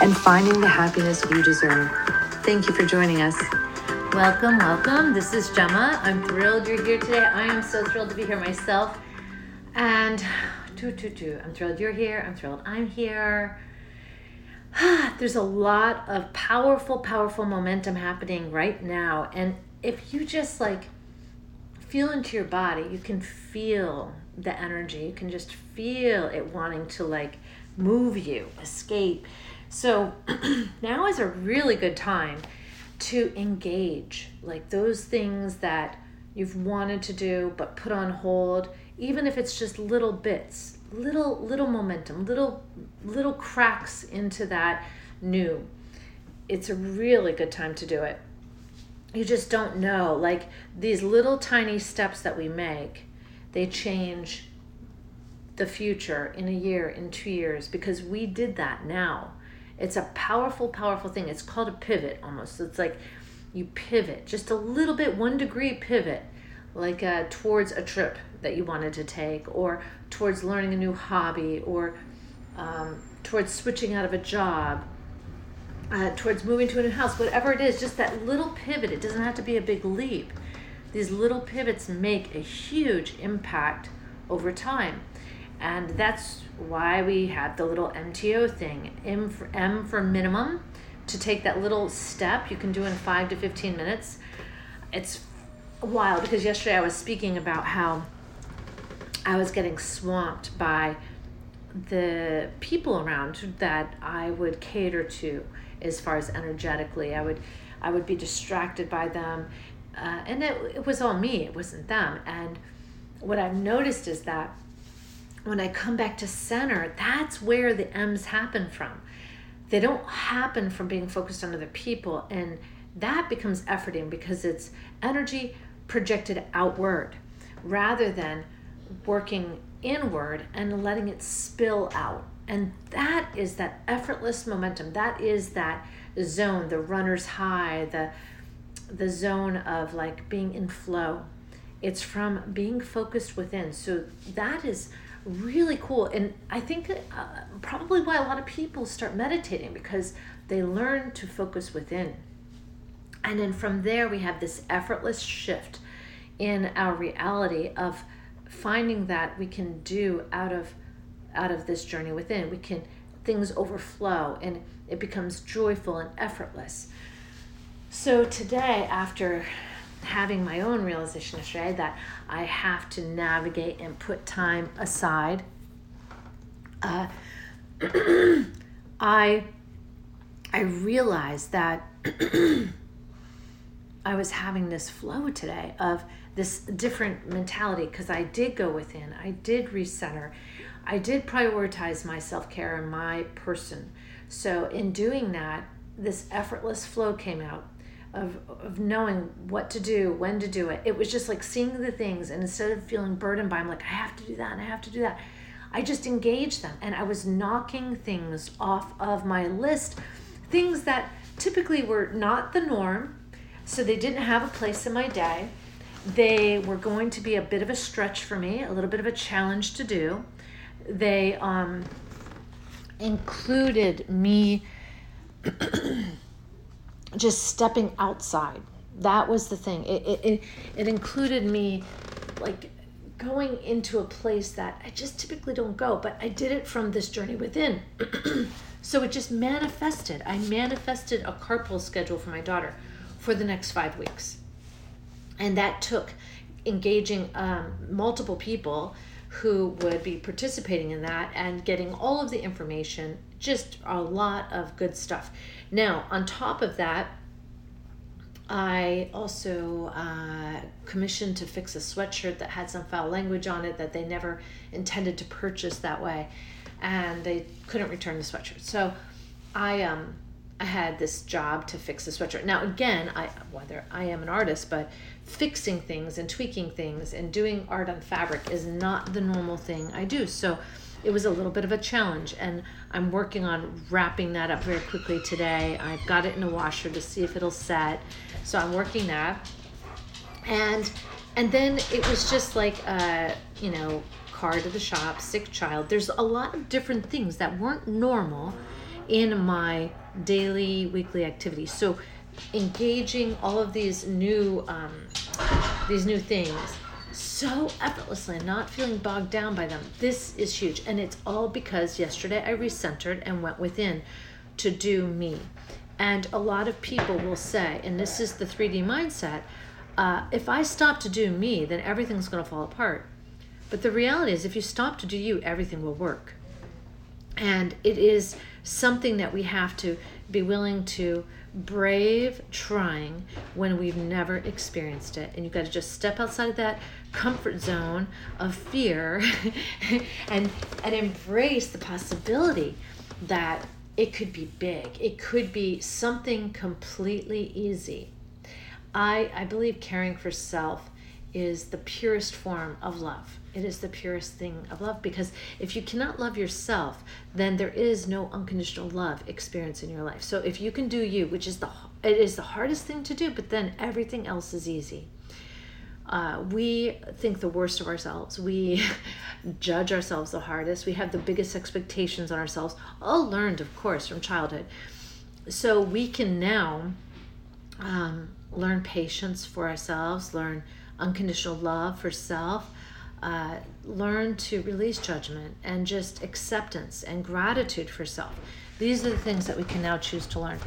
and finding the happiness you deserve. Thank you for joining us. Welcome, welcome. This is Gemma. I'm thrilled you're here today. I am so thrilled to be here myself. And two, two, two. I'm thrilled you're here. I'm thrilled I'm here. There's a lot of powerful, powerful momentum happening right now. And if you just like feel into your body, you can feel the energy. You can just feel it wanting to like move you, escape. So now is a really good time to engage like those things that you've wanted to do but put on hold even if it's just little bits little little momentum little little cracks into that new. It's a really good time to do it. You just don't know like these little tiny steps that we make they change the future in a year in 2 years because we did that now it's a powerful, powerful thing. It's called a pivot almost. It's like you pivot just a little bit, one degree pivot, like uh, towards a trip that you wanted to take, or towards learning a new hobby, or um, towards switching out of a job, uh, towards moving to a new house, whatever it is, just that little pivot. It doesn't have to be a big leap. These little pivots make a huge impact over time. And that's why we have the little MTO thing. M for, M for minimum, to take that little step you can do in five to 15 minutes. It's wild because yesterday I was speaking about how I was getting swamped by the people around that I would cater to as far as energetically. I would I would be distracted by them. Uh, and it, it was all me, it wasn't them. And what I've noticed is that when I come back to center, that's where the M's happen from. They don't happen from being focused on other people. And that becomes efforting because it's energy projected outward rather than working inward and letting it spill out. And that is that effortless momentum. That is that zone, the runner's high, the the zone of like being in flow. It's from being focused within. So that is really cool. And I think uh, probably why a lot of people start meditating because they learn to focus within. And then from there, we have this effortless shift in our reality of finding that we can do out of out of this journey within we can things overflow and it becomes joyful and effortless so today after having my own realization yesterday that I have to navigate and put time aside. Uh, I I realized that I was having this flow today of this different mentality because I did go within, I did recenter, I did prioritize my self care and my person. So, in doing that, this effortless flow came out of of knowing what to do, when to do it. It was just like seeing the things, and instead of feeling burdened by, I'm like, I have to do that, and I have to do that. I just engaged them, and I was knocking things off of my list, things that typically were not the norm, so they didn't have a place in my day. They were going to be a bit of a stretch for me, a little bit of a challenge to do. They um, included me. just stepping outside. That was the thing. It, it, it, it included me like going into a place that I just typically don't go, but I did it from this journey within. so it just manifested. I manifested a carpool schedule for my daughter for the next five weeks. And that took engaging um, multiple people who would be participating in that and getting all of the information, just a lot of good stuff. Now, on top of that, I also uh, commissioned to fix a sweatshirt that had some foul language on it that they never intended to purchase that way, and they couldn't return the sweatshirt. So I um, I had this job to fix the sweatshirt. Now, again, I whether I am an artist, but fixing things and tweaking things and doing art on fabric is not the normal thing I do. So it was a little bit of a challenge, and I'm working on wrapping that up very quickly today. I've got it in a washer to see if it'll set. So I'm working that, and and then it was just like a you know car to the shop, sick child. There's a lot of different things that weren't normal in my daily, weekly activities. So engaging all of these new um, these new things so effortlessly and not feeling bogged down by them. This is huge. And it's all because yesterday I recentered and went within to do me. And a lot of people will say, and this is the 3D mindset uh, if I stop to do me, then everything's going to fall apart. But the reality is, if you stop to do you, everything will work. And it is something that we have to be willing to brave trying when we've never experienced it. And you've got to just step outside of that comfort zone of fear and and embrace the possibility that it could be big. It could be something completely easy. I I believe caring for self is the purest form of love. It is the purest thing of love because if you cannot love yourself, then there is no unconditional love experience in your life. So if you can do you, which is the it is the hardest thing to do, but then everything else is easy. Uh, we think the worst of ourselves. We judge ourselves the hardest. We have the biggest expectations on ourselves, all learned, of course, from childhood. So we can now um, learn patience for ourselves, learn unconditional love for self, uh, learn to release judgment and just acceptance and gratitude for self. These are the things that we can now choose to learn.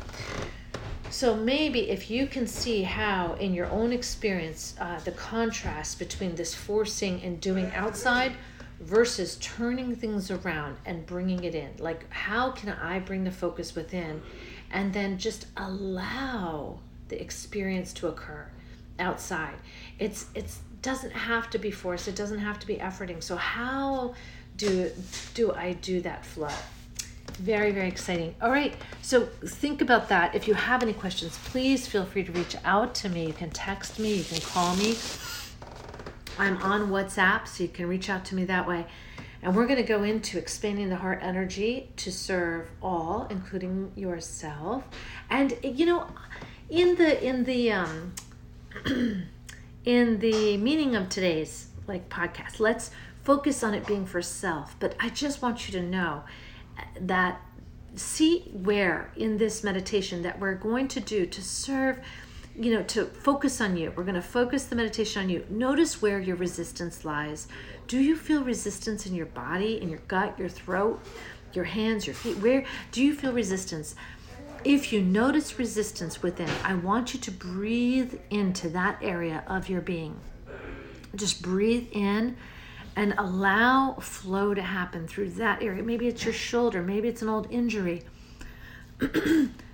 So maybe if you can see how, in your own experience, uh, the contrast between this forcing and doing outside versus turning things around and bringing it in. Like, how can I bring the focus within and then just allow the experience to occur outside? It's it's doesn't have to be forced. It doesn't have to be efforting. So how do do I do that flow? Very, very exciting. All right. So think about that. If you have any questions, please feel free to reach out to me. You can text me, you can call me. I'm on WhatsApp, so you can reach out to me that way. And we're going to go into expanding the heart energy to serve all, including yourself. And you know, in the in the um in the meaning of today's like podcast, let's focus on it being for self. But I just want you to know uh, that see where in this meditation that we're going to do to serve you know to focus on you. We're going to focus the meditation on you. Notice where your resistance lies. Do you feel resistance in your body in your gut your throat your hands your feet? Where do you feel resistance if you notice resistance within i want you to breathe into that area of your being just breathe in and allow flow to happen through that area. Maybe it's your shoulder, maybe it's an old injury.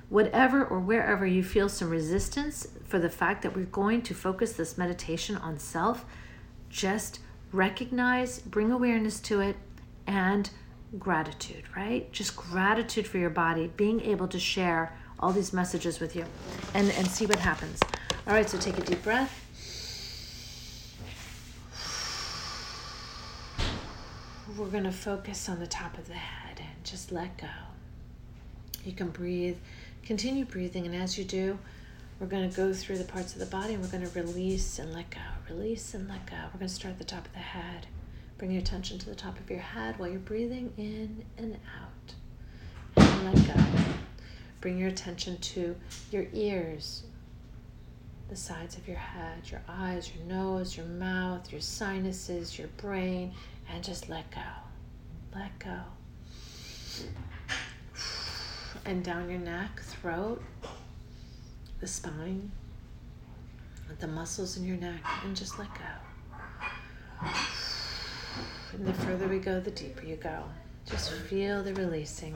Whatever or wherever you feel some resistance for the fact that we're going to focus this meditation on self, just recognize, bring awareness to it, and gratitude, right? Just gratitude for your body, being able to share all these messages with you and, and see what happens. All right, so take a deep breath. we're going to focus on the top of the head and just let go. You can breathe, continue breathing, and as you do, we're going to go through the parts of the body and we're going to release and let go, release and let go. We're going to start at the top of the head. Bring your attention to the top of your head while you're breathing in and out. And let go. Bring your attention to your ears, the sides of your head, your eyes, your nose, your mouth, your sinuses, your brain, and just let go. Let go. And down your neck, throat, the spine, the muscles in your neck, and just let go. And the further we go, the deeper you go. Just feel the releasing.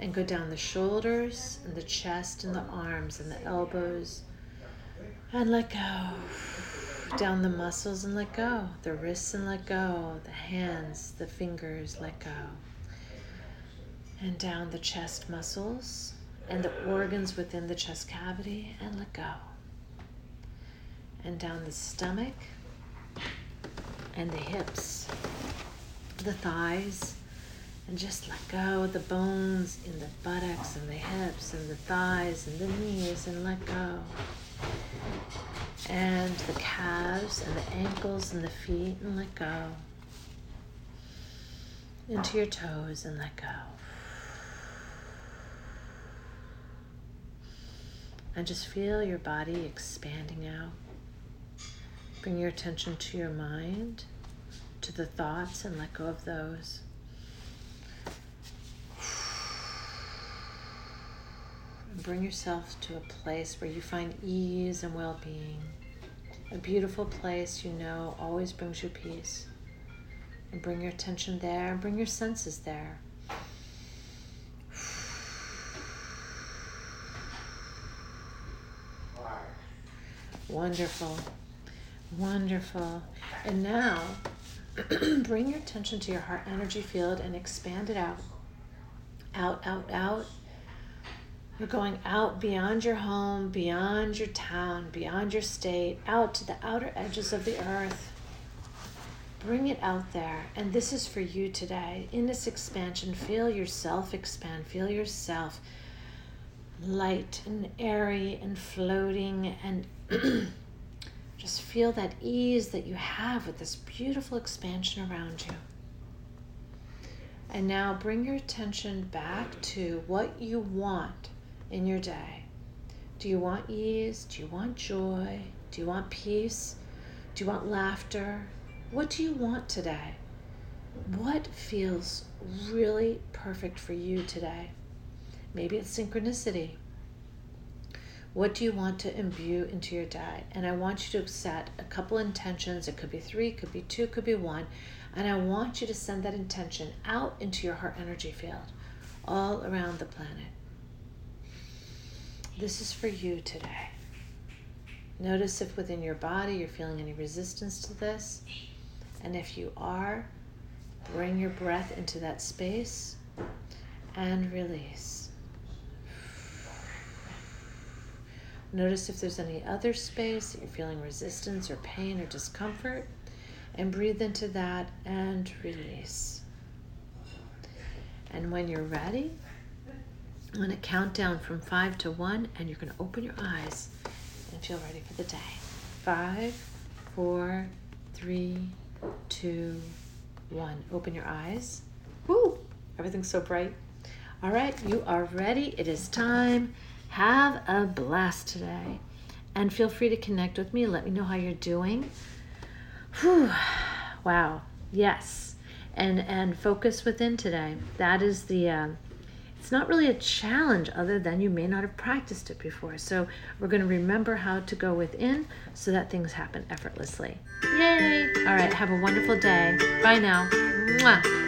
And go down the shoulders and the chest and the arms and the elbows. And let go down the muscles and let go. The wrists and let go. The hands, the fingers, let go. and down the chest muscles and the organs within the chest cavity and let go. And down the stomach and the hips, the thighs, and just let go of the bones in the buttocks and the hips and the thighs and the knees and let go. And the calves and the ankles and the feet and let go. Into your toes and let go. And just feel your body expanding out. Bring your attention to your mind, to the thoughts, and let go of those. And bring yourself to a place where you find ease and well being. A beautiful place you know always brings you peace. And bring your attention there and bring your senses there. Wonderful. Wonderful. And now, bring your attention to your heart energy field and expand it out. Out, out, out. You're going out beyond your home, beyond your town, beyond your state, out to the outer edges of the earth. Bring it out there. And this is for you today. In this expansion, feel yourself expand. Feel yourself light and airy and floating and just feel that ease that you have with this beautiful expansion around you. And now bring your attention back to what you want in your day. Do you want ease? Do you want joy? Do you want peace? Do you want laughter? What do you want today? What feels really perfect for you today? Maybe it's synchronicity. What do you want to imbue into your diet? And I want you to set a couple intentions. It could be three, could be two, could be one. And I want you to send that intention out into your heart energy field, all around the planet. This is for you today. Notice if within your body you're feeling any resistance to this. And if you are, bring your breath into that space and release. Notice if there's any other space that you're feeling resistance or pain or discomfort, and breathe into that and release. And when you're ready, I'm going to count down from five to one, and you're going to open your eyes and feel ready for the day. Five, four, three, two, one. Open your eyes. Woo! Everything's so bright. All right, you are ready. It is time have a blast today. And feel free to connect with me. Let me know how you're doing. Whew. Wow. Yes. And and focus within today. That is the uh, it's not really a challenge other than you may not have practiced it before. So we're going to remember how to go within so that things happen effortlessly. Yay! All right, have a wonderful day. Bye now. Mwah.